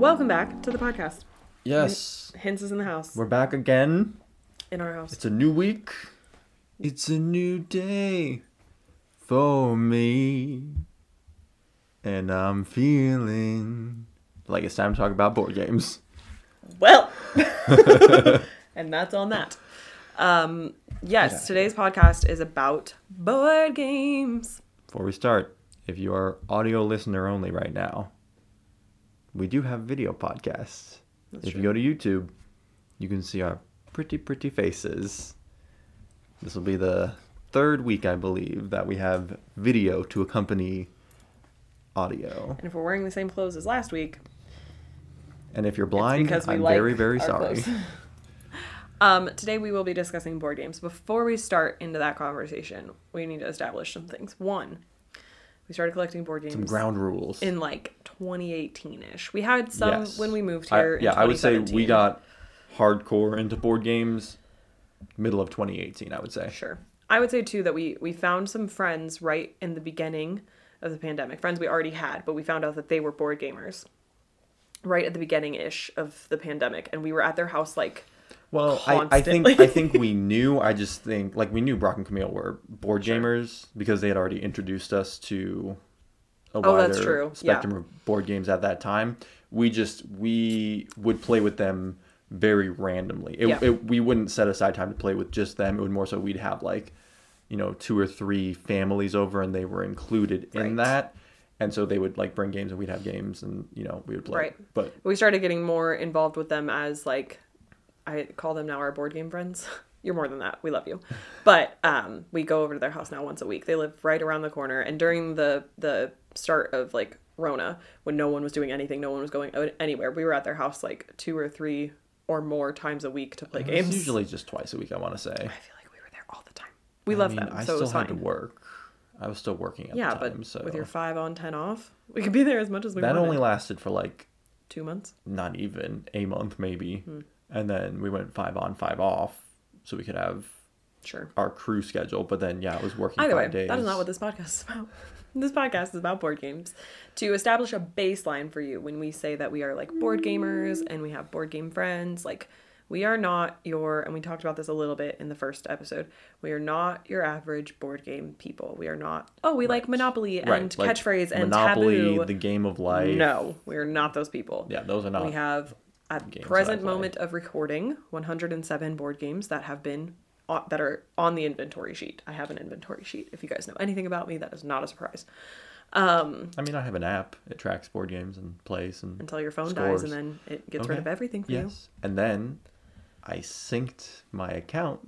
Welcome back to the podcast. Yes, Hints is in the house. we're back again. in our house. It's a new week. It's a new day for me. And I'm feeling like it's time to talk about board games. Well, and that's on that. Um, yes, Yeah. today's podcast is about board games. Before we start, if you are audio listener only right now, we do have video podcasts. That's if true. you go to YouTube, you can see our pretty, pretty faces. This will be the third week, I believe, that we have video to accompany audio. And if we're wearing the same clothes as last week, And if you're blind, because we I'm like very, very sorry. um, today we will be discussing board games. Before we start into that conversation, we need to establish some things. One, we started collecting board games Some ground rules. in like 2018ish. We had some Yes. when we moved I- here. in yeah, I would say we got hardcore into board games middle of 2018, I would say. Sure. I would say too that we we found some friends right in the beginning of the pandemic. Friends we already had, but we found out that they were board gamers. Right at the beginning ish of the pandemic, and we were at their house like Well, I, I think I think we knew. I just think like we knew Brock and Camille were board gamers because they had already introduced us to a Oh, wider that's true. spectrum of board games at that time. We just we would play with them very randomly. It, Yeah. it, we wouldn't set aside time to play with just them. It would more so we'd have like you know two or three families over and they were included in that. And so they would like bring games and we'd have games and you know we would play. Right. But we started getting more involved with them as like I call them now our board game friends. You're more than that. We love you. But um, we go over to their house now once a week. They live right around the corner. And during the the start of like Rona, when no one was doing anything, no one was going anywhere, we were at their house like two or three or more times a week to play games. usually just twice a week. I want to say. I feel like we were there all the time. We I love mean, them, I so it still was had fine. to work. I was still working at yeah, the time, but so with your five on ten off, we could be there as much as we that wanted. only lasted for like two months. not even a month maybe, Hmm. And then we went five on, five off, so we could have Sure. our crew schedule. But then yeah, it was working Either way, days. that is not what this podcast is about. This podcast is about board games. To establish a baseline for you when we say that we are like board gamers and we have board game friends, like we are not your, and we talked about this a little bit in the first episode, we are not your average board game people. We are not, oh, we like Monopoly and right, like catchphrase and Monopoly, taboo. the game of life. No, we are not those people. Yeah, those are not. We have at games present moment of recording 107 board games that have been on, that are on the inventory sheet. I have an inventory sheet. If you guys know anything about me, that is not a surprise. Um, I mean, I have an app. It tracks board games and plays and until your phone Scores. dies and then it gets rid of everything for you. yes, and then I synced my account.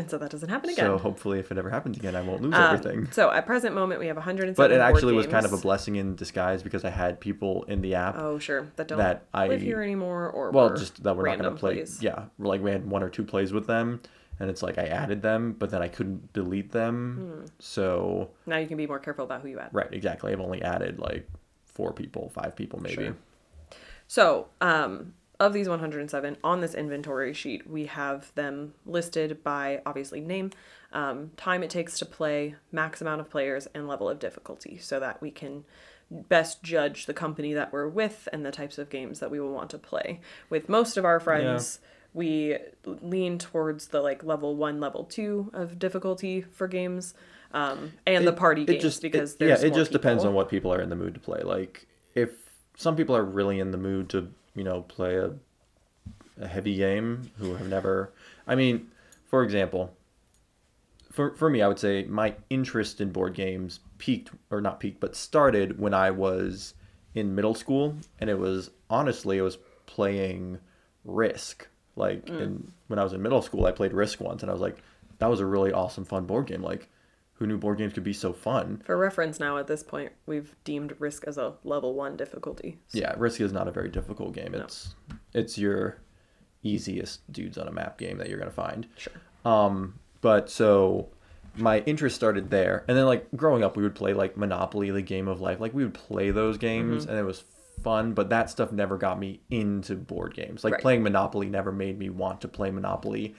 And so that doesn't happen again. So hopefully, if it ever happens again, I won't lose Um, everything. So at present moment, we have 107 But it actually was kind of a blessing in disguise because I had people in the app. Oh, sure. That don't that I- live here anymore or well, just that we're not going to play. plays. Yeah, like we had one or two plays with them, and it's like I added them, but then I couldn't delete them. Hmm. So Now you can be more careful about who you add. right, exactly. I've only added like four people, five people, maybe. Sure. So, um, of these 107 on this inventory sheet, we have them listed by obviously name, um, time it takes to play, max amount of players, and level of difficulty, so that we can best judge the company that we're with and the types of games that we will want to play. With most of our friends, we lean towards the like level one, level two of difficulty for games, um, and the party games just because it, there's yeah, it just depends on what people are in the mood to play. Like if some people are really in the mood to you know play a a heavy game who have never. I mean, for example, for for me, I would say my interest in board games peaked or not peaked, but started when I was in middle school, and it was honestly it was playing Risk. Like Mm. in when I was in middle school, I played Risk once, and I was like, that was a really awesome, fun board game. Like, who knew board games could be so fun? For reference, now at this point, we've deemed Risk as a level one difficulty. So- Yeah, Risk is not a very difficult game. No. It's it's your easiest dudes on a map game that you're gonna find. Sure. Um, but so my interest started there, and then like growing up, we would play like Monopoly, the game of life. Like we would play those games, Mm-hmm. and it was fun. But that stuff never got me into board games. Like Right. playing Monopoly never made me want to play Monopoly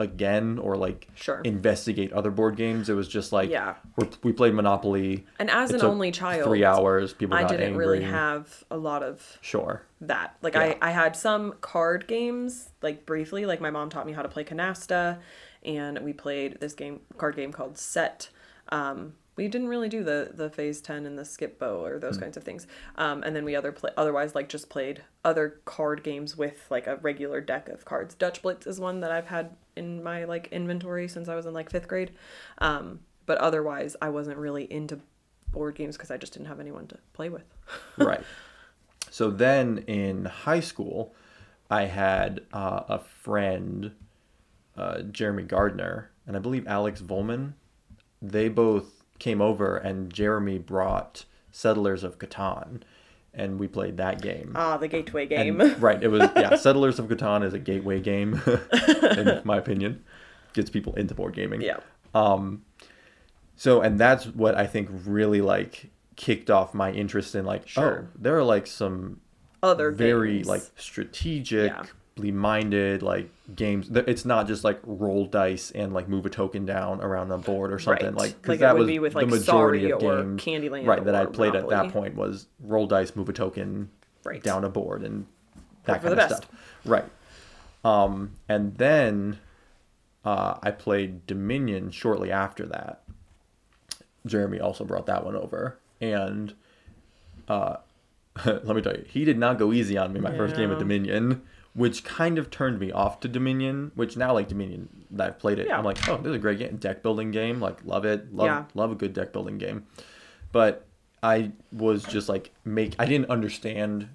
again or like Sure. investigate other board games. It was just like Yeah. we're, we played Monopoly. And as an only child, three hours. People got angry. I didn't angry. really have a lot of Sure. that. Like Yeah. I, I had some card games, like briefly. Like my mom taught me how to play canasta, and we played this game card game called Set. Um, we didn't really do the the phase ten and the Skip-Bo or those kinds of things. Um, and then we other play otherwise like just played other card games with like a regular deck of cards. Dutch Blitz is one that I've had in my like inventory since I was in like fifth grade. Um, but otherwise, I wasn't really into board games because I just didn't have anyone to play with. right. So then in high school, I had uh, a friend, uh, Jeremy Gardner, and I believe Alex Volman. They both came over, and Jeremy brought Settlers of Catan, and we played that game. Ah, the gateway And- game. right. It was yeah. Settlers of Catan is a gateway game, in my opinion. Gets people into board gaming. yeah. Um. So, and that's what I think really like kicked off my interest in like, Sure. oh, there are like some Other very games. like strategic Yeah. Minded like games. It's not just like roll dice and like move a token down around a board or something Right. like 'cause Like that would was be with, the like, majority Sorry of or games Candyland right that I played at that point was roll dice, move a token Right. down a board and that Hope kind the of best. stuff. Right. Um, and then uh, I played Dominion shortly after that. Jeremy also brought that one over, and uh, let me tell you, he did not go easy on me my first game of Dominion, which kind of turned me off to Dominion. Which now, like Dominion, that I've played it, Yeah. I'm like, oh, this is a great game, deck building game, like love it, love Yeah. love a good deck building game. But I was just like make I didn't understand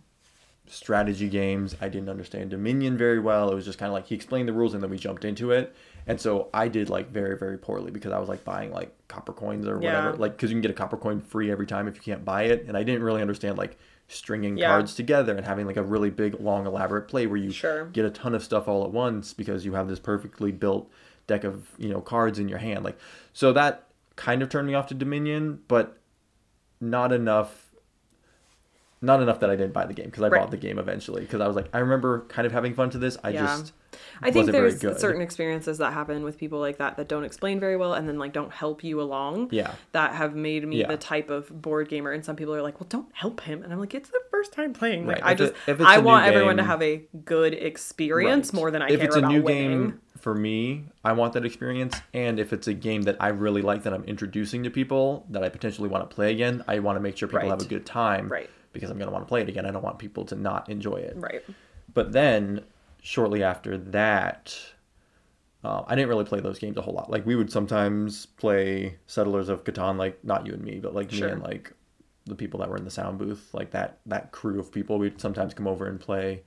strategy games. I didn't understand Dominion very well. It was just kind of like he explained the rules and then we jumped into it. And so I did like very very poorly because I was like buying like copper coins or whatever, Yeah. like because you can get a copper coin free every time if you can't buy it. And I didn't really understand like stringing Yeah. cards together and having like a really big long elaborate play where you Sure. get a ton of stuff all at once because you have this perfectly built deck of you know cards in your hand. Like so that kind of turned me off to Dominion, but not enough not enough that I didn't buy the game because I Right. bought the game eventually because I was like I remember kind of having fun to this. I Yeah. just I think there's certain experiences that happen with people like that that don't explain very well and then like don't help you along. Yeah. That have made me Yeah. the type of board gamer and some people are like, "Well, don't help him." And I'm like, "It's the first time playing." Like Right. I If it- just it's I want everyone to have a good experience Right. more than I if care it's a about new winning. game for me, I want that experience. And if it's a game that I really like that I'm introducing to people that I potentially want to play again, I want to make sure people Right. have a good time. Right. Because I'm going to want to play it again. I don't want people to not enjoy it. Right. But then, shortly after that, uh, I didn't really play those games a whole lot. Like we would sometimes play Settlers of Catan, like not you and me, but like Sure. me and like the people that were in the sound booth, like that that crew of people. We'd sometimes come over and play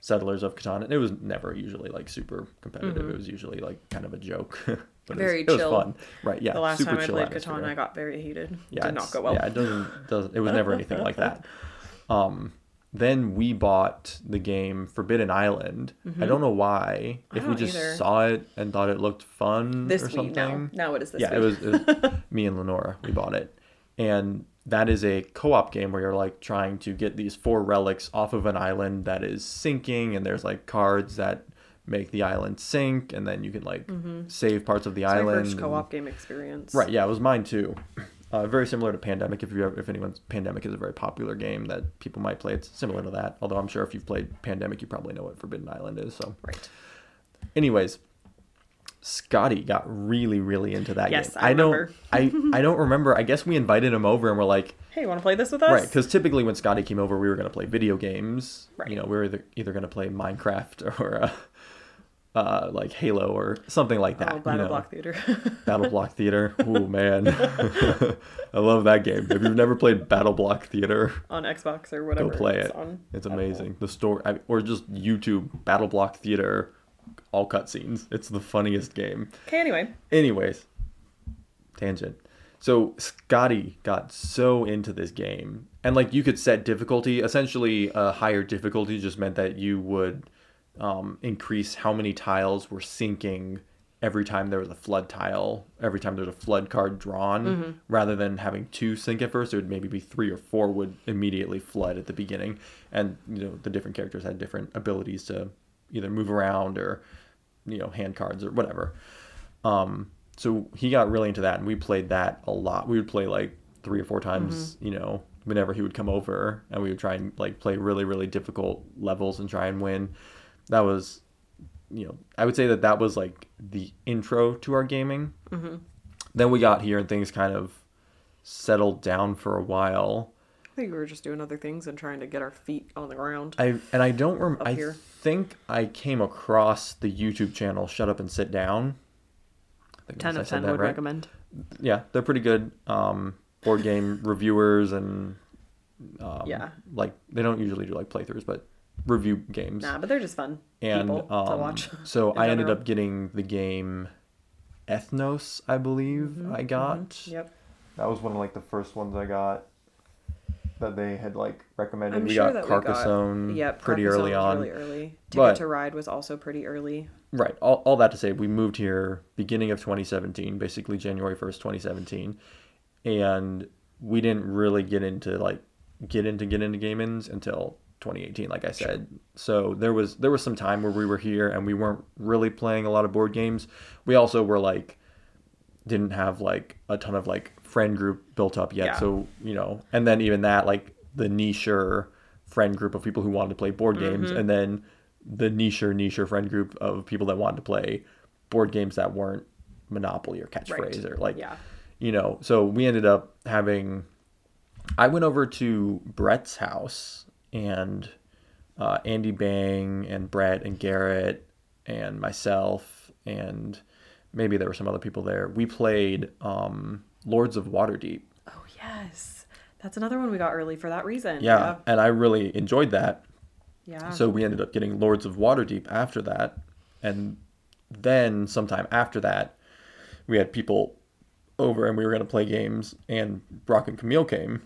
Settlers of Catan, and it was never usually like super competitive. It was usually like kind of a joke. but it was- Mm-hmm. Very it was, chill. fun, right? Yeah, the last time I played. Catan, I got very heated. Yeah, Did not go well. Yeah, it doesn't doesn't. It was never anything like that. Um, then we bought the game Forbidden Island. I don't know why. Mm-hmm. If we just either. saw it and thought it looked fun this or week something. now. Now it is this yeah, week. it was, it was me and Lenora. We bought it, and that is a co-op game where you're like trying to get these four relics off of an island that is sinking, and there's like cards that make the island sink, and then you can like save parts of the Mm-hmm. It's my island. first and- co-op game experience. Right. Yeah, it was mine too. Uh, very similar to Pandemic. If you ever, if anyone's Pandemic is a very popular game that people might play. It's similar to that. Although I'm sure if you've played Pandemic, you probably know what Forbidden Island is. So, Right. anyways, Scotty got really, really into that Yes, game. I don't. remember. I I don't remember. I guess we invited him over and we're like, Hey, you want to play this with us? right, because typically when Scotty came over, we were gonna play video games. Right. You know, we were either either gonna play Minecraft or. Uh, uh, like Halo or something like that. Oh, you Battle know. Block Theater. Battle Block Theater. Oh man, I love that game. If you've never played Battle Block Theater, on Xbox or whatever. go play it's it. On. It's amazing. The story, I, or just YouTube Battle Block Theater, all cutscenes. It's the funniest game. Okay, anyway. Anyways, tangent. So Scotty got so into this game, and like you could set difficulty. Essentially, a higher difficulty just meant that you would um, increase how many tiles were sinking every time there was a flood tile. Every time there's a flood card drawn, rather than having two sink at first, it would maybe be three or four would immediately flood at the beginning. And you know the different characters had different abilities to either move around or you know hand cards or whatever. Um, so he got really into that, and we played that a lot. We would play like three or four times, Mm-hmm. you know, whenever he would come over, and we would try and like play really really difficult levels and try and win. That was, you know, I would say that that was like the intro to our gaming. Mm-hmm. Then we got here, and things kind of settled down for a while. I think we were just doing other things and trying to get our feet on the ground. I and I don't rem- Up I here. think I came across the YouTube channel Shut Up and Sit Down. Ten of ten would right. recommend. Yeah, they're pretty good. Um, board game reviewers and um, Yeah. like they don't usually do like playthroughs, but review games. Nah, but they're just fun and people to um, watch. so in I ended up getting the game Ethnos, I believe Mm-hmm, I got. Yep. That was one of like the first ones I got that they had like recommended. I'm we sure got that we got- Carcassonne Yep. pretty Carcassonne early on. Really early. Ticket But- to Ride was also pretty early. Right. All, all that to say, we moved here beginning of 2017, basically January 1st, 2017, and we didn't really get into like get into get into gaming until 2018, like I said. So there was there was some time where we were here and we weren't really playing a lot of board games. We also were like didn't have like a ton of like friend group built up yet. Yeah. So you know, and then even that like the nicher friend group of people who wanted to play board games, Mm-hmm. and then the nicher nicher friend group of people that wanted to play board games that weren't Monopoly or Catchphrase or like Yeah. you know. So we ended up having. I went over to Brett's house and uh, Andy Bang and Brett and Garrett and myself and maybe there were some other people there. We played um, Lords of Waterdeep. Oh yes, that's another one we got early for that reason. Yeah, and I really enjoyed that. Yeah. yeah. So we ended up getting Lords of Waterdeep after that, and then sometime after that, we had people over and we were going to play games, and Brock and Camille came,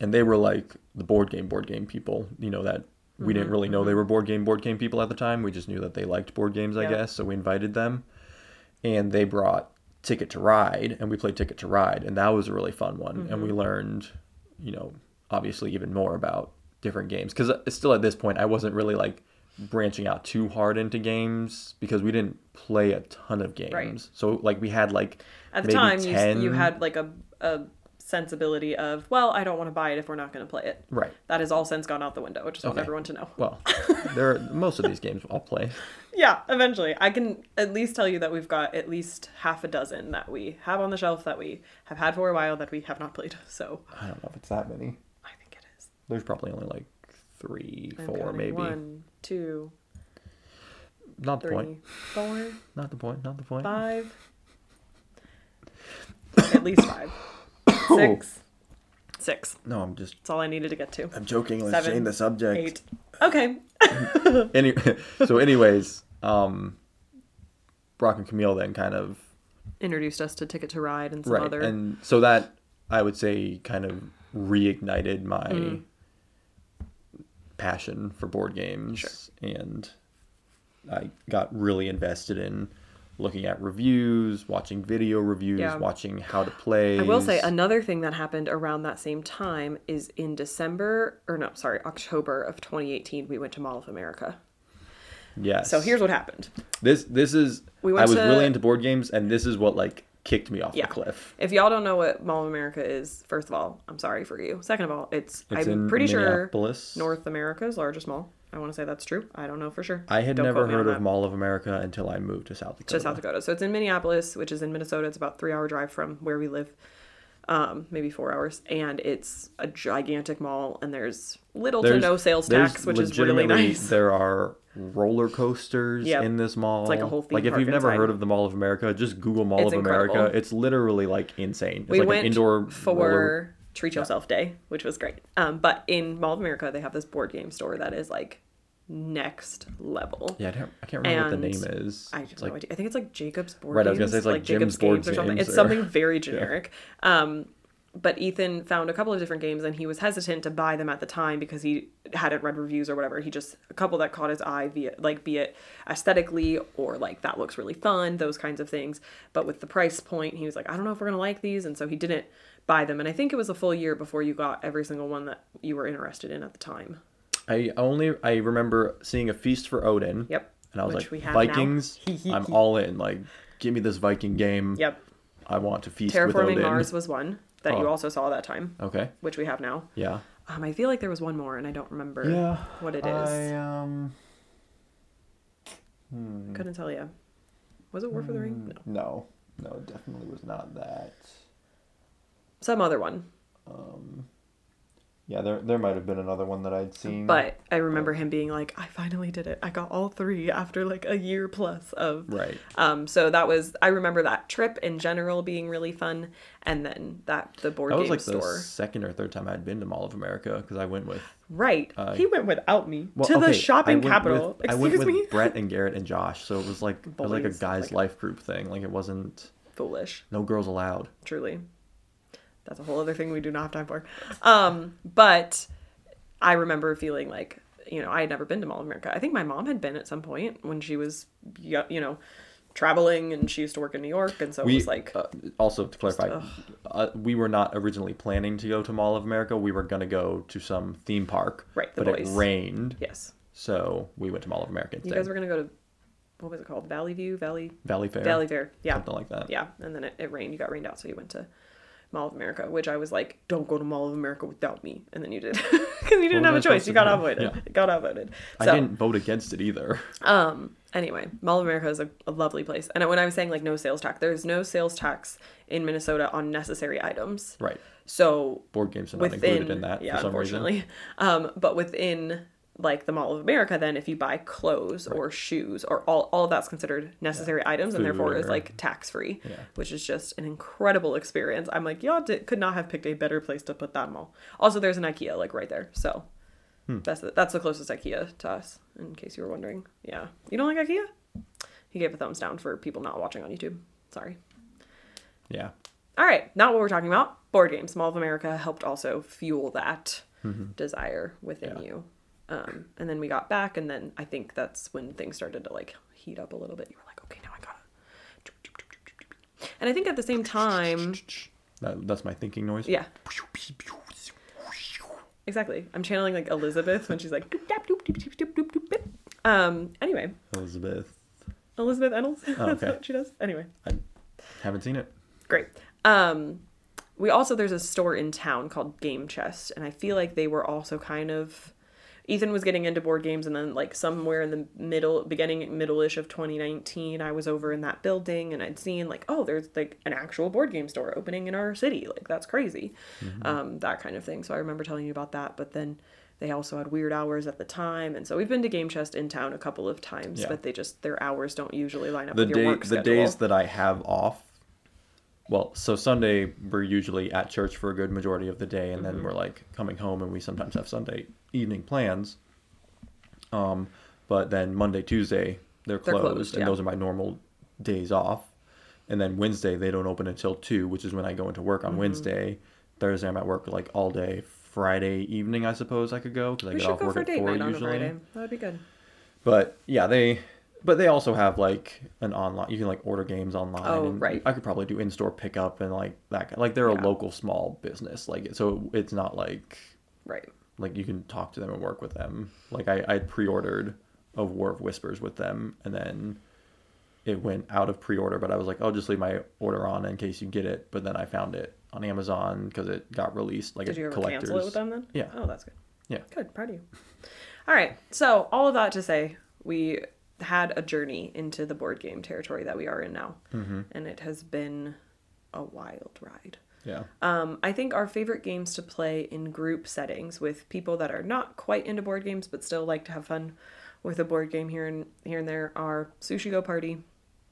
and they were like the board game board game people, you know that. We didn't mm-hmm, really know they mm-hmm. were board game board game people at the time. We just knew that they liked board games, I guess. So we invited them, and they brought Ticket to Ride, and we played Ticket to Ride, and that was a really fun one. And we mm-hmm. learned, you know, obviously even more about different games because uh, still at this point I wasn't really like branching out too hard into games because we didn't play a ton of games. Right. So like we had like At the time, you, you had like a, a sensibility of, well, I don't want to buy it if we're not going to play it. right. That has all since gone out the window. I just want Okay. everyone to know. Well, there are, most of these games I'll play. Yeah, eventually. I can at least tell you that we've got at least half a dozen that we have on the shelf that we have had for a while that we have not played. So I don't know if it's that many. I think it is. There's probably only like three, I'm four, maybe. One, two, Not the point. four, Not the point. Not the point. five. at least five. Six. Six. No, I'm just. That's all I needed to get to. I'm joking. Let's Seven, change the subject. Eight. Okay. Any, so, anyways, um, Brock and Camille then kind of Introduced us to Ticket to Ride and some right, other. and so that I would say kind of reignited my Mm. passion for board games, and I got really invested in looking at reviews, watching video reviews, Yeah. watching how to play. I will say another thing that happened around that same time is in December, or no, sorry, October of 2018, we went to Mall of America. yes. So here's what happened. this this is We I was to- really into board games, and this is what like kicked me off Yeah. the cliff. If y'all don't know what Mall of America is, first of all, I'm sorry for you. Second of all, it's, It's I'm pretty sure North America's largest mall. I want to say that's true. I don't know for sure. I had Don't never quote me on heard of that. Mall of America until I moved to South Dakota. to South Dakota. So it's in Minneapolis, which is in Minnesota. It's about three hour drive from where we live, um, maybe four hours, and it's a gigantic mall. And there's little to no sales tax, which is really nice. There are roller coasters Yep. in this mall. like a whole theme Like if you've never inside. heard of the Mall of America, just Google Mall It's of America. It's literally like insane. It's we like went an indoor for roller- Treat Yourself Day, which was great. Um, but in Mall of America, they have this board game store that is like next level. Yeah, I, don't, I can't remember what the name is. I have it's no like idea. I think it's like Jacob's board Right, I was gonna say it's like Jacob's Board games or something. Games It's or- something very generic. Um, but Ethan found a couple of different games and he was hesitant to buy them at the time because he hadn't read reviews or whatever. He just a couple that caught his eye via like be it aesthetically or like that looks really fun, those kinds of things. But with the price point, he was like, I don't know if we're gonna like these, and so he didn't buy them. And I think it was a full year before you got every single one that you were interested in at the time. I only I remember seeing a Feast for Odin. Yep. and I was Which like, we have now. Vikings. I'm all in. Like, give me this Viking game. Yep. I want to feast with Terraforming Odin. Mars was one that you Oh. also saw that time, Okay. which we have now. Yeah. Um, I feel like there was one more, and I don't remember Yeah. what it is. I um. hmm, Couldn't tell you. Was it War for the Ring? No. No. No, it definitely was not that. Some other one. Um. Yeah, there there might have been another one that I'd seen. But I remember him being like, I finally did it. I got all three after like a year plus of Right. um so that was I remember that trip in general being really fun and then that the board That game was like store. the second or third time I'd been to Mall of America because I went with Right. uh, he went without me well, to the shopping capital. With, Excuse me. Brett and Garrett and Josh, so it was like it was like a guys' like- life group thing. Like it wasn't Foolish. no girls allowed. truly. That's a whole other thing we do not have time for. Um, but I remember feeling like, you know, I had never been to Mall of America. I think my mom had been at some point when she was, you know, traveling and she used to work in New York. And so it we was like, uh, also to clarify, ugh. uh, we were not originally planning to go to Mall of America. We were gonna go to some theme park. Right, the but boys. it rained, yes. so we went to Mall of America You instead. guys were going to go to, what was it called? Valley View? Valley? Valleyfair. Valley Fair. Yeah. Something like that. Yeah. And then it, it rained. You got rained out. So you went to Mall of America, which I was like, don't go to Mall of America without me. And then you did. Because you didn't have a choice. You got outvoted. Yeah. You got outvoted. I didn't vote against it either. Um. Anyway, Mall of America is a, a lovely place, and when I was saying like no sales tax, there's no sales tax in Minnesota on necessary items. right. So Board games are not within included in that yeah, for some reason. um, but within like the Mall of America, then if you buy clothes or shoes or all all of that's considered necessary items, and Food therefore is like tax free, Yeah. which is just an incredible experience. I'm like, y'all did, could not have picked a better place to put that mall. Also, there's an IKEA like right there, so. Hmm. That's the, that's the closest IKEA to us, in case you were wondering. Yeah, you don't like IKEA? He gave a thumbs down for people not watching on YouTube. Sorry. Yeah. All right, not what we're talking about. Board games. Mall of America helped also fuel that desire within Mm-hmm. Yeah. you. Um, and then we got back, and then I think that's when things started to like heat up a little bit. You were like, okay, now I gotta. And I think at the same time, That, that's my thinking noise. yeah, exactly. I'm channeling like Elizabeth when she's like. Um. Anyway, Elizabeth. Elizabeth Ennels. Oh, That's okay. what she does. Anyway. I haven't seen it. Great. Um, we also there's a store in town called Game Chest, and I feel like they were also kind of. Ethan was getting into board games, and then like somewhere in the middle, beginning middle-ish of 2019, I was over in that building, and I'd seen like, oh, there's like an actual board game store opening in our city. Like that's crazy, um, that kind of thing. So I remember telling you about that, but then. They also had weird hours at the time, and so we've been to Game Chest in town a couple of times, Yeah. but they just their hours don't usually line up The with your day, work the days that I have off. Well, so Sunday we're usually at church for a good majority of the day, and Mm-hmm. then we're like coming home, and we sometimes have Sunday evening plans. Um, but then Monday, Tuesday they're They're closed, closed, and yeah. those are my normal days off. And then Wednesday they don't open until two, which is when I go into work on Mm-hmm. Wednesday. Thursday I'm at work like all day. Friday evening I suppose I could go because I we get off work for at four usually. That'd be good. But yeah, they but they also have like an online you can like order games online Oh, and right. I could probably do in-store pickup and like that like they're Yeah. a local small business like so it's not like Right. Like you can talk to them and work with them. Like I I pre-ordered a War of Whispers with them and then it went out of pre-order but I was like I'll just leave my order on in case you get it but then I found it on Amazon because it got released like Did a you ever collector's cancel it with them then? Yeah. Oh, that's good. Yeah. Good. Proud of you. All right. So all of that to say, we had a journey into the board game territory that we are in now, Mm-hmm. and it has been a wild ride. Yeah. Um, I think our favorite games to play in group settings with people that are not quite into board games but still like to have fun with a board game here and here and there are Sushi Go Party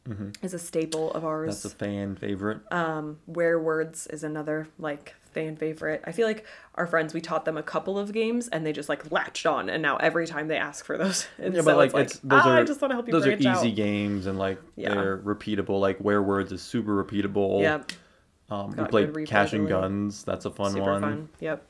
Mhm. is a staple of ours. Mm-hmm. That's a fan favorite. Um, Werewords is another like fan favorite. I feel like our friends we taught them a couple of games and they just like latched on and now every time they ask for those. And Yeah, so but like it's like it's those "Ah, are I just want to help you those are easy out. games and like Yeah. they're repeatable. Like Werewords is super repeatable. Yep. Um, we played Cash and. Guns. That's a fun Super one. fun. Yep.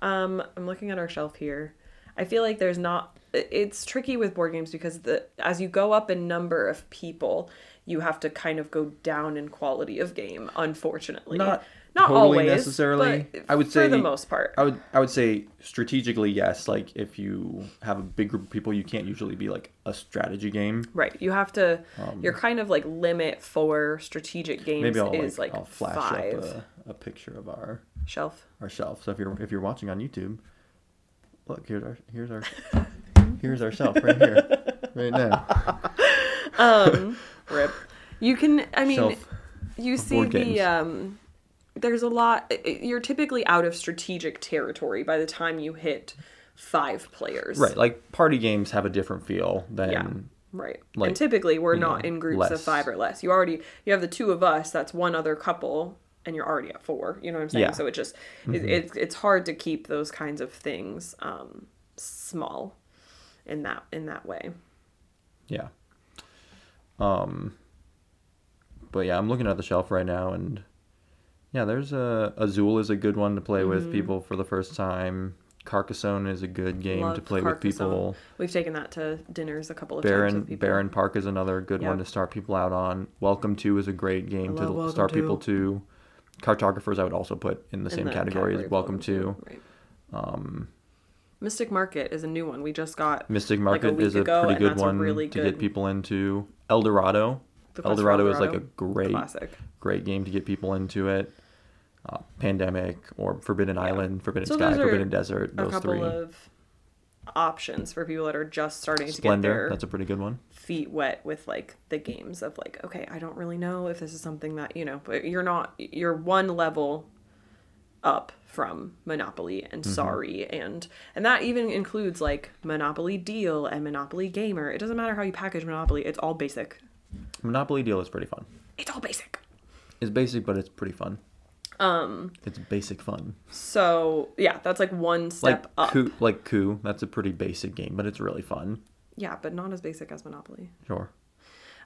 Um, I'm looking at our shelf here. I feel like there's not. It's tricky with board games because the as you go up in number of people, you have to kind of go down in quality of game. Unfortunately, Not Not totally always, necessarily. I would say for the most part. I would I would say strategically yes. Like if you have a big group of people, you can't usually be like a strategy game. Right. You have to. your kind of like limit for strategic games Um, Maybe I'll is like, like, I'll flash five up a, a picture of our shelf. our shelf. So if you're if you're watching on YouTube, look here's our here's our here's our shelf right here, right now. Rip. You can. I mean, Shelf you see the um. There's a lot. You're typically out of strategic territory by the time you hit five players. Right, like party games have a different feel than Yeah. Right. like, and typically we're not know, in groups of five or less. You already you have the two of us. That's one other couple, and you're already at four. You know what I'm saying? Yeah. Mm-hmm. So it just it, it's it's hard to keep those kinds of things um, small in that in that way. Yeah. Um. But yeah, I'm looking at the shelf right now, and yeah, there's a Azul is a good one to play Mm-hmm. with people for the first time. Carcassonne is a good game to play with people. We've taken that to dinners a couple of times Baron. Barenpark is another good one to start people out on. Welcome to is a great game to Welcome start To. people to. Cartographers I would also put in the in same category, category as Welcome to. Right. Um, Mystic Market is a new one we just got. Mystic like Market week is a ago, pretty good one really to get people into. Eldorado. The For Eldorado is like a great classic. great game to get people into it. Uh, Pandemic or Forbidden Island, Forbidden So Sky, Forbidden Desert. A Those couple three. of options for people that are just starting to get Splendor. their That's a pretty good one. feet wet with like the games of like okay i don't really know if this is something that you know but you're not you're one level up from monopoly and Mm-hmm. sorry and and that even includes like monopoly deal and monopoly gamer it doesn't matter how you package monopoly it's all basic Monopoly Deal is pretty fun. it's all basic It's basic, but it's pretty fun. um It's basic fun. so yeah that's like one step like up Coup, like Coup. That's a pretty basic game, but it's really fun. yeah but not as basic as monopoly Sure.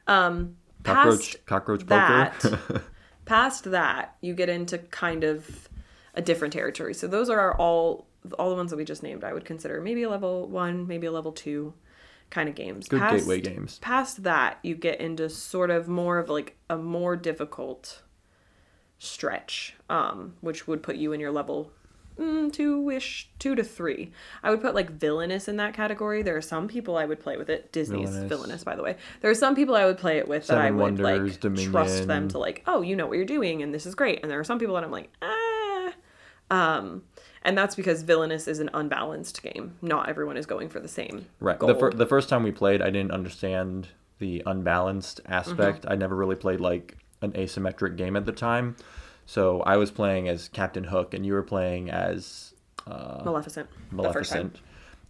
um Cockroach, cockroach that poker. past that you get into kind of a different territory so those are all all the ones that we just named i would consider maybe a level one maybe a level two kind of games. Good past, gateway games. past that you get into sort of more of like a more difficult stretch um which would put you in your level mm, two-ish two to three. I would put like villainous in that category. There are some people i would play with it. Disney's Villainous. villainous, by the way. There are some people i would play it with that i would Wonders, like trust them to like oh you know what you're doing and this is great. And there are some people that i'm like ah. Um and that's because villainous is an unbalanced game not everyone is going for the same Right. goal. The, fir- the first time we played, I didn't understand the unbalanced aspect. Mm-hmm. I never really played like an asymmetric game at the time. So I was playing as Captain Hook, and you were playing as uh, maleficent the first time. Maleficent.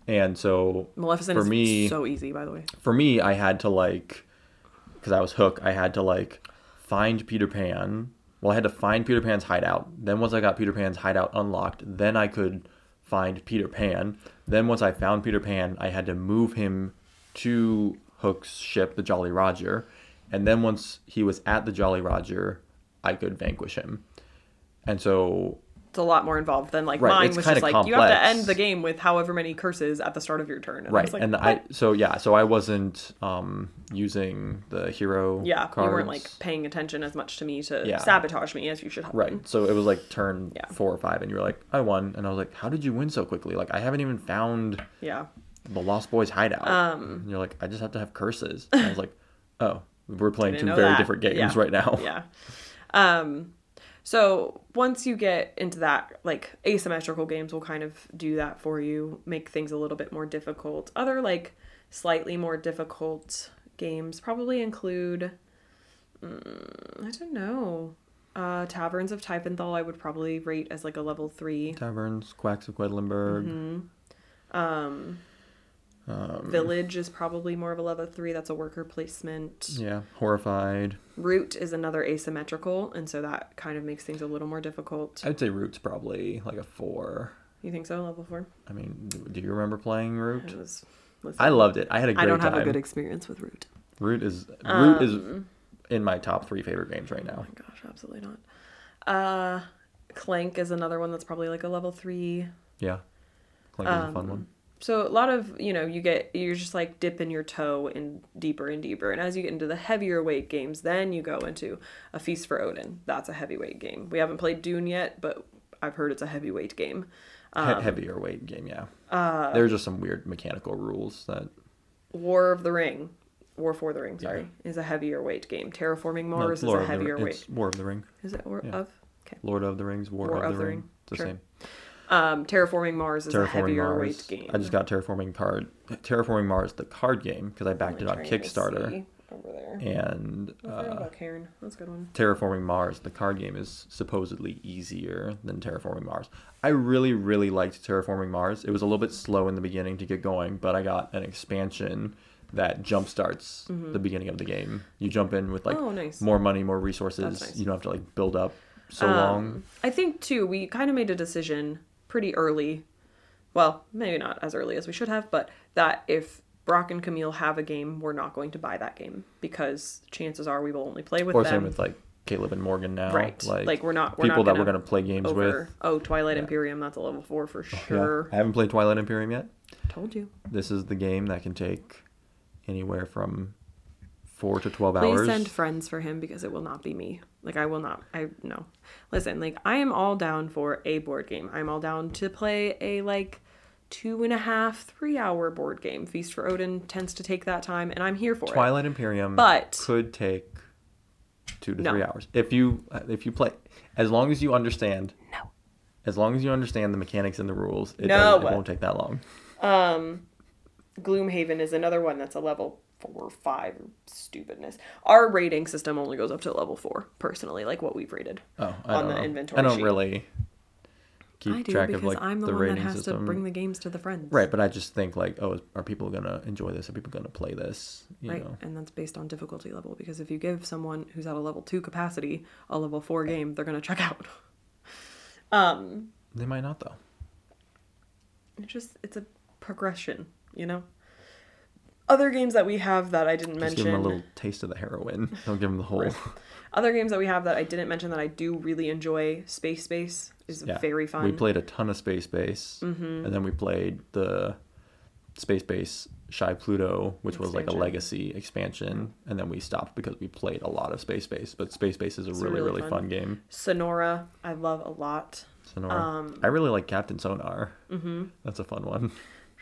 And so maleficent for is me, so easy by the way for me, I had to like, because I was Hook, I had to like find Peter Pan. Well, I had to find Peter Pan's hideout. Then once I got Peter Pan's hideout unlocked, then I could find Peter Pan. Then once I found Peter Pan, I had to move him to Hook's ship, the Jolly Roger. And then once he was at the Jolly Roger, I could vanquish him. And so a lot more involved than like Right, mine it's was just like you have to end the game with however many curses at the start of your turn. And I right was like, and i so yeah so i wasn't um using the hero yeah, cards. you weren't like paying attention as much to me to Yeah. sabotage me as you should have. right been. so it was like turn Yeah. four or five and you were like i won and i was like how did you win so quickly like i haven't even found Yeah. the lost boys hideout Um, and you're like i just have to have curses and i was like oh we're playing two very that. different games Yeah. right now yeah. Um, so once you get into that, like asymmetrical games will kind of do that for you, make things a little bit more difficult. Other like slightly more difficult games probably include, mm, I don't know, uh, Taverns of Tiefenthal. I would probably rate as like a level three. taverns quacks of quedlinburg Mm-hmm. Um, um, Village is probably more of a level three. That's a worker placement. yeah horrified Root is another asymmetrical, and so that kind of makes things a little more difficult. i'd say root's probably like a four You think so? Level four? i mean do, you remember playing root It was. Listen, i loved it i had a great time. I don't time have a good experience with Root. root is root is Um, in my top three favorite games right Oh now my gosh, absolutely not. Uh, Clank is another one that's probably like a level three. Yeah. Clank is a fun Um, one. So a lot of you know you get you're just like dipping your toe in deeper and deeper, and as you get into the heavier weight games, then you go into a Feast for Odin. That's a heavyweight game. We haven't played Dune yet, but I've heard it's a heavyweight game. He- heavier weight game, yeah. Uh, There's just some weird mechanical rules that War of the Ring, War for the Ring, sorry, is a heavier weight game. Terraforming no, Mars is Lord a of the- heavier weight. It's War of the Ring. Is it War of? Okay. Lord of the Rings, War, of, the, Ring. It's the Sure. same. Um, Terraforming Mars is a Terraforming heavier Mars. weight game. I just got Terraforming card. Terraforming Mars, the card game, because I backed it on Kickstarter. over there. And uh, about Cairn. That's a good one. Terraforming Mars, the card game, is supposedly easier than Terraforming Mars. I really, really liked Terraforming Mars. It was a little bit slow in the beginning to get going, but I got an expansion that jumpstarts the beginning of the game. You jump in with like Mm-hmm. Oh, nice. more money, more resources. Nice. You don't have to like build up so long. Um, I think too, we kind of made a decision pretty early. Well, maybe not as early as we should have, but that if Brock and Camille have a game, we're not going to buy that game because chances are we will only play with Or them. same with like Caleb and Morgan now. right. Like, we're not we're people not that we're gonna play games over. with. Oh, Twilight Imperium, that's a level four for Yeah. sure. I haven't played Twilight Imperium yet. Told you. This is the game that can take anywhere from four to twelve Please hours. send friends for him because it will not be me. Like I will not. I no. Listen, like I am all down for a board game. I'm all down to play a like two and a half, three hour board game. Feast for Odin tends to take that time, and I'm here for it. Twilight Imperium But- could take two to No. three hours if you if you play as long as you understand. No. As long as you understand the mechanics and the rules, it, No. it won't take that long. Um, Gloomhaven is another one that's a level four or five stupidness. Our rating system only goes up to level four, personally, like what we've rated. Oh, I On don't the know. inventory I don't sheet. really keep I do track because of like I'm the, the one that rating has system. to bring the games to the friends. Right, but I just think like, oh, are people gonna enjoy this? Are people gonna play this? You right know, and that's based on difficulty level because if you give someone who's at a level 2 capacity a level 4 game they're going to check out um they might not though. it's just it's a progression you know other games that we have that i didn't Just mention give them a little taste of the heroin. Don't give them the whole. Right. other games that we have that i didn't mention that i do really enjoy Space Base is Yeah, very fun We played a ton of Space Base, Mhm. and then we played the Space Base Shy Pluto, which was like a legacy expansion, and then we stopped because we played a lot of Space Base. But Space Base is a really really really fun. fun, game. sonora i love a lot Sonora. Um, I really like Captain Sonar. mm-hmm. That's a fun one.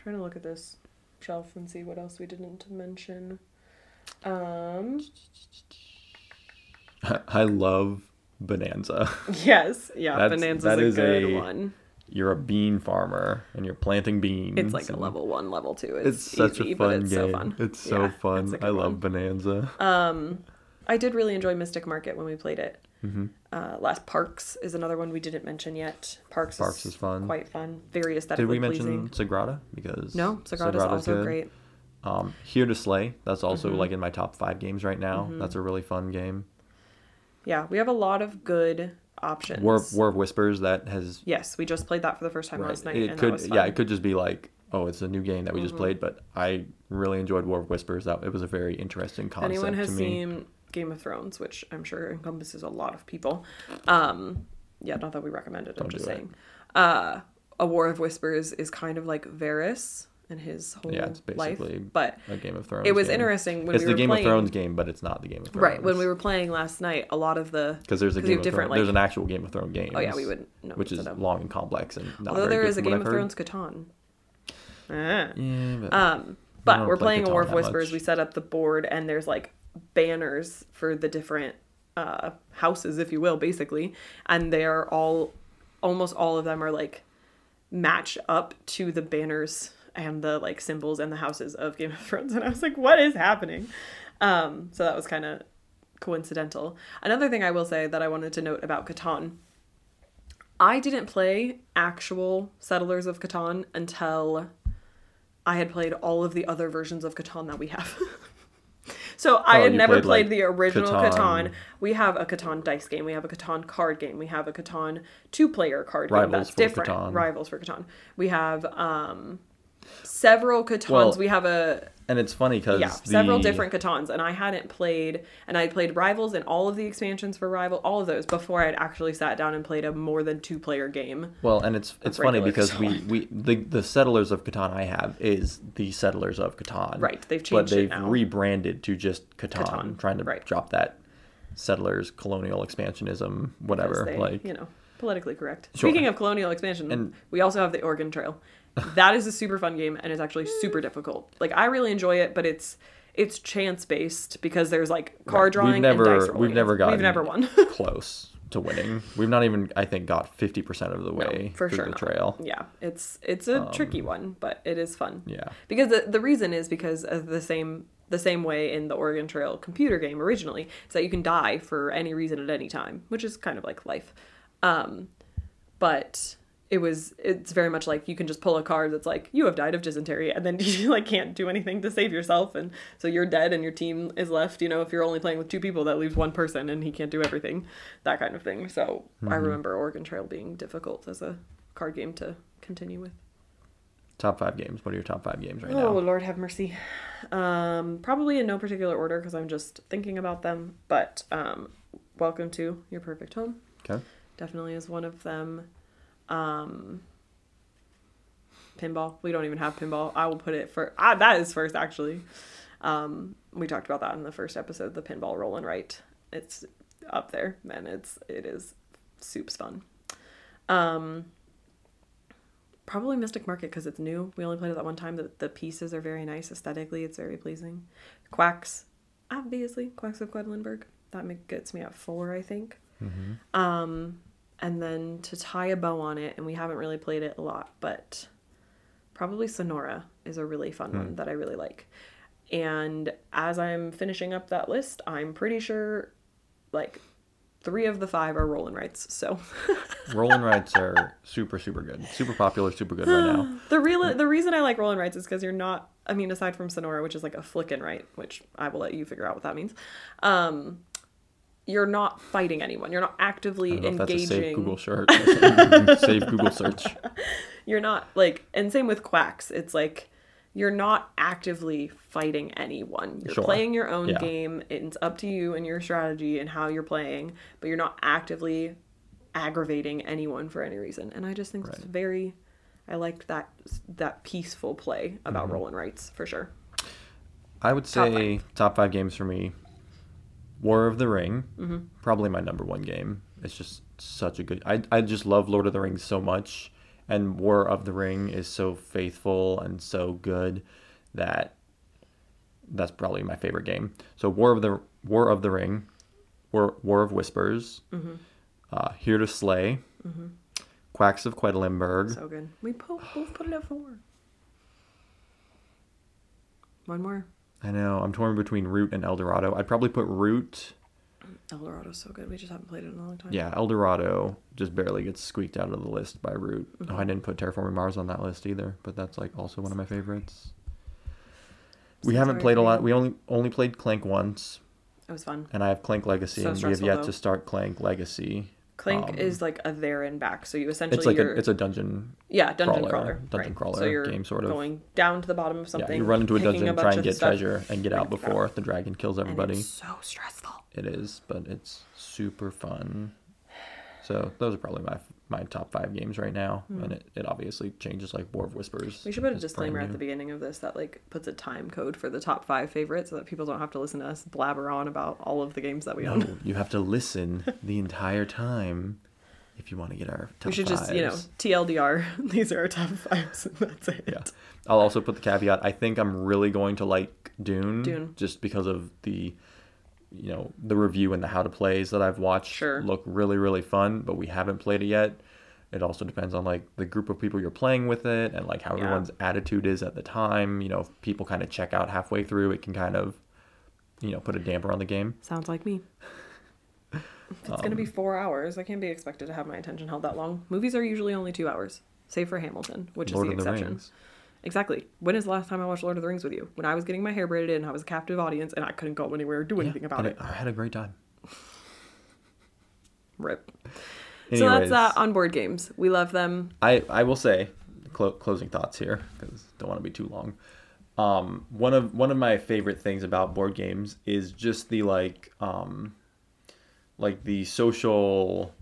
trying to look at this shelf and see what else we didn't mention um I love Bonanza. Yes, yeah, That's- Bonanza's that a is good a- one. You're a bean farmer and you're planting beans. It's like a level one, level two. It's, It's, such easy, a fun but it's game. so fun. It's so Yeah, fun. I love one. Bonanza. Um, I did really enjoy Mystic Market when we played it. hmm Uh, Last Parks is another one we didn't mention yet. Parks, Parks is fun. quite fun, very Did aesthetically we mention pleasing. Sagrada? Because No, Sagrada's also good. great. Um, Here to Slay. That's also Mhm. like in my top five games right now. Mhm. That's a really fun game. Yeah, we have a lot of good options. War of, War of Whispers. That has Yes, we just played that for the first time right, last night, It and could that was fun. yeah, it could just be like oh, it's a new game that we just Mhm. played, but I really enjoyed War of Whispers. That it was a very interesting concept anyone has to me. seen Game of Thrones, which I'm sure encompasses a lot of people, um, yeah, not that we recommend it. I'm Don't just do it. saying. Uh, a War of Whispers is kind of like Varys and his whole Yeah, it's life, basically but a Game of Thrones. it was game. interesting when we were playing. it's we the were Game playing. of Thrones game, but it's not the Game of Thrones. Right when we were playing last night, a lot of the because there's a Game have of different, Thrones. There's like- an actual Game of Thrones game. oh yeah, we would know which is long and complex and not although very there good is a from what Game I've of heard. Thrones Catan. Ah. Yeah, but Um, I but we're play playing a Catan War of that Whispers. much. We set up the board, and there's like banners for the different uh, houses, if you will, basically, and they are all, almost all of them are like match up to the banners and the like symbols and the houses of Game of Thrones, and I was like, what is happening? Um, so that was kind of coincidental. Another thing I will say that I wanted to note about Catan. I didn't play actual Settlers of Catan until I had played all of the other versions of Catan that we have. so I Oh, had never played, played like, the original Catan. Catan. We have a Catan dice game. We have a Catan card game. We have a Catan two-player card Rivals game. That's for different. Catan. Rivals for Catan. We have um, several Catans. Well, we have a And it's funny because yeah, several different Catans, and I hadn't played, and I played Rivals and all of the expansions for Rival, all of those before I'd actually sat down and played a more than two player game. Well, and it's it's funny because we, Catan. we the the settlers of Catan I have is the settlers of Catan. Right, they've changed it they've now. rebranded to just Catan, Catan, trying to right. drop that settlers colonial expansionism whatever they, like you know, politically correct. Sure. Speaking of colonial expansion, And- we also have the Oregon Trail. That is a super fun game, and it's actually super difficult. Like I really enjoy it, but it's it's chance based because there's like card drawing we've never and dice rolling. we've never gotten we've never won. close to winning. We've not even I think got fifty percent of the way for through sure the not. trail. Yeah, it's it's a tricky one, but it is fun. Yeah. Because the, the reason is because of the same the same way in the Oregon Trail computer game originally is that you can die for any reason at any time, which is kind of like life. Um, but it was it's very much like you can just pull a card that's like you have died of dysentery and then you like can't do anything to save yourself and so you're dead and your team is left you know if you're only playing with two people that leaves one person and he can't do everything that kind of thing so i remember oregon trail being difficult as a card game to continue with Top five games. What are your top five games right now? Oh? Lord, have mercy. Um, probably in no particular order because I'm just thinking about them. But um, welcome to your perfect home. Okay. Definitely is one of them. Um, pinball. We don't even have pinball. I will put it for. Ah, that is first actually. Um, we talked about that in the first episode. The pinball rolling right. It's up there, man. It's it is soup's fun. Um, probably Mystic Market because it's new. We only played it that one time. The, the pieces are very nice aesthetically. It's very pleasing. Quacks, obviously, Quacks of Quedlinburg. That gets me at four, I think. Um, and then to tie a bow on it, and we haven't really played it a lot, but probably Sonora is a really fun one that I really like. And as I'm finishing up that list, I'm pretty sure like three of the five are roll and writes. So Roll and writes are super super good. Super popular. Super good right now. the real the reason I like roll and writes is because you're not. I mean, aside from Sonora, which is like a flick and write, which I will let you figure out what that means. Um, you're not fighting anyone. You're not actively if that's a engaging. save Google search. save Google search. you're not like and same with quacks it's like you're not actively fighting anyone you're Sure. playing your own Yeah. game it's up to you and your strategy and how you're playing but you're not actively aggravating anyone for any reason and i just think it's very i liked that that peaceful play about Mm-hmm. roll and writes for sure I would Top say top five games for me. War of the Ring, Mm-hmm. probably my number one game. It's just such a good. I I just love Lord of the Rings so much, and War of the Ring is so faithful and so good that that's probably my favorite game. So War of the War of the Ring, War War of Whispers, Mm-hmm. uh, Here to Slay, Quacks of Quedlinburg, so good we po- both put it at four one more I know I'm torn between Root and Eldorado. I'd probably put Root. eldorado's so good we just haven't played it in a long time Yeah, Eldorado just barely gets squeaked out of the list by Root. Mm-hmm. Oh, I didn't put Terraforming Mars on that list either, but that's like also one of my favorites. We haven't played a lot. We only only played Clank once, it was fun and I have Clank Legacy, So and we have yet though. to start Clank Legacy. Clank Um, is like a there and back. So you essentially It's like a it's a dungeon. yeah dungeon crawler- crawler, dungeon right. crawler so you're game, sort of. going down to the bottom of something. yeah, you run into a dungeon, bunch try and get treasure, and get out before the dragon kills and everybody. it's so stressful. It is, but it's super fun. So those are probably my my top five games right now, hmm. and it, it obviously changes like War of Whispers. We should put a disclaimer at the beginning of this that like puts a time code for the top five favorites, so that people don't have to listen to us blabber on about all of the games that we own. No, you have to listen the entire time if you want to get our top we should just you know. TLDR. These are our top fives, and that's it. Yeah. I'll also put the caveat. I think I'm really going to like Dune, Dune. just because of the, you know, the review and the how to plays that I've watched. Sure. Look really really fun, but we haven't played it yet. It also depends on like the group of people you're playing with it and like how Yeah. everyone's attitude is at the time. You know, if people kind of check out halfway through, it can kind of, you know, put a damper on the game. Sounds like me. If it's gonna be um, four hours, I can't be expected to have my attention held that long. Movies are usually only two hours, save for Hamilton, which Lord is the the exception. Rings. Exactly. When is the last time I watched Lord of the Rings with you? When I was getting my hair braided and I was a captive audience and I couldn't go anywhere or do anything about it. I had a great time. Rip. So that's Anyways, that on board games. We love them. I I will say, clo- closing thoughts here because don't want to be too long. Um, one of one of my favorite things about board games is just the like um, like the social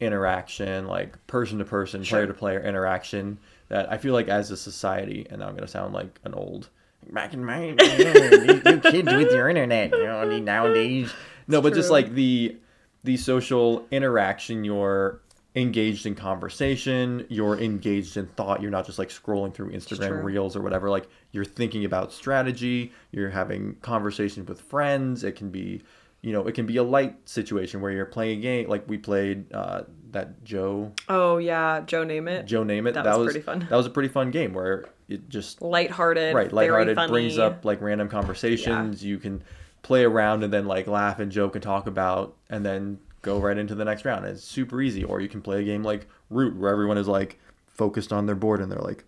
interaction, like person to person, player to player interaction that I feel like as a society, and I'm gonna sound like an old back in my you, you kids with your internet, you know, nowadays. No, but just like the the social interaction, you're engaged in conversation, you're engaged in thought. You're not just like scrolling through Instagram reels or whatever. Like you're thinking about strategy. You're having conversations with friends. It can be, you know, it can be a light situation where you're playing a game. Like we played uh, that Joe Oh yeah, Joe Name It. Joe Name It. That was pretty fun. That was a pretty fun game where it just Lighthearted. right very lighthearted brings up like random conversations. You can play around and then like laugh and joke and talk about and then go right into the next round. It's super easy. Or you can play a game like Root where everyone is like focused on their board and they're like,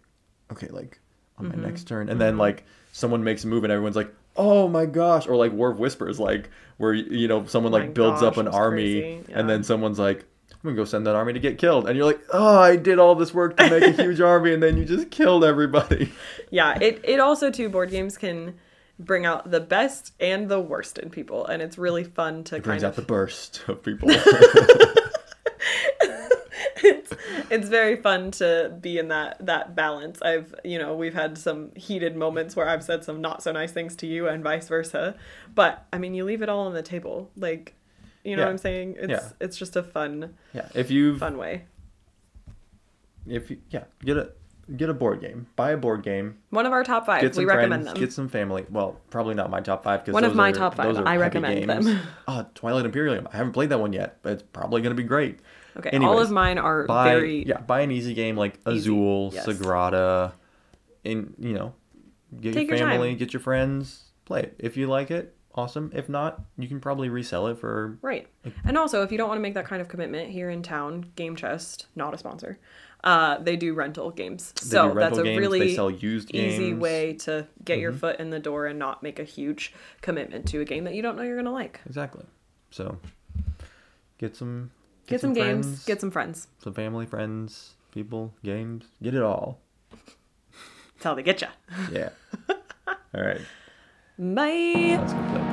okay, like on Mm-hmm. my next turn, and then like someone makes a move and everyone's like. Oh my gosh! Or like War of Whispers, like where you know someone Oh like builds gosh, up an army. Yeah. and then someone's like, "I'm gonna go send that army to get killed," and you're like, "Oh, I did all this work to make a huge army, and then you just killed everybody." Yeah, it, it also too board games can bring out the best and the worst in people and it's really fun to It brings kind out the burst of people. it's, it's very fun to be in that that balance. I've you know we've had some heated moments where I've said some not so nice things to you and vice versa. But I mean, you leave it all on the table, like you know Yeah. what I'm saying. It's Yeah. it's just a fun yeah, if you fun way. if you yeah get a get a board game, buy a board game, One of our top five. get some we friends, recommend them. get some family. Well, probably not my top five because One of my are- top five. I recommend them. games. Ah, Twilight Imperium. I haven't played that one yet, but it's probably gonna be great. Okay, all of mine are Buy very yeah, buy an easy game like Easy, Azul, yes. Sagrada, and you know, get Take your your family, time. get your friends, play it. If you like it, awesome. If not, you can probably resell it for Right. And also, if you don't want to make that kind of commitment here in town, Game Chest, not a sponsor, uh, they do rental games. They so do that's rental a games, they really sell used easy games. Mm-hmm. way to get your foot in the door and not make a huge commitment to a game that you don't know you're going to like. Exactly. So get some Get, some, games, friends, get some friends. some family, friends, people, games. Get it all. That's how they get you. Yeah. all right. Bye. Let's go play.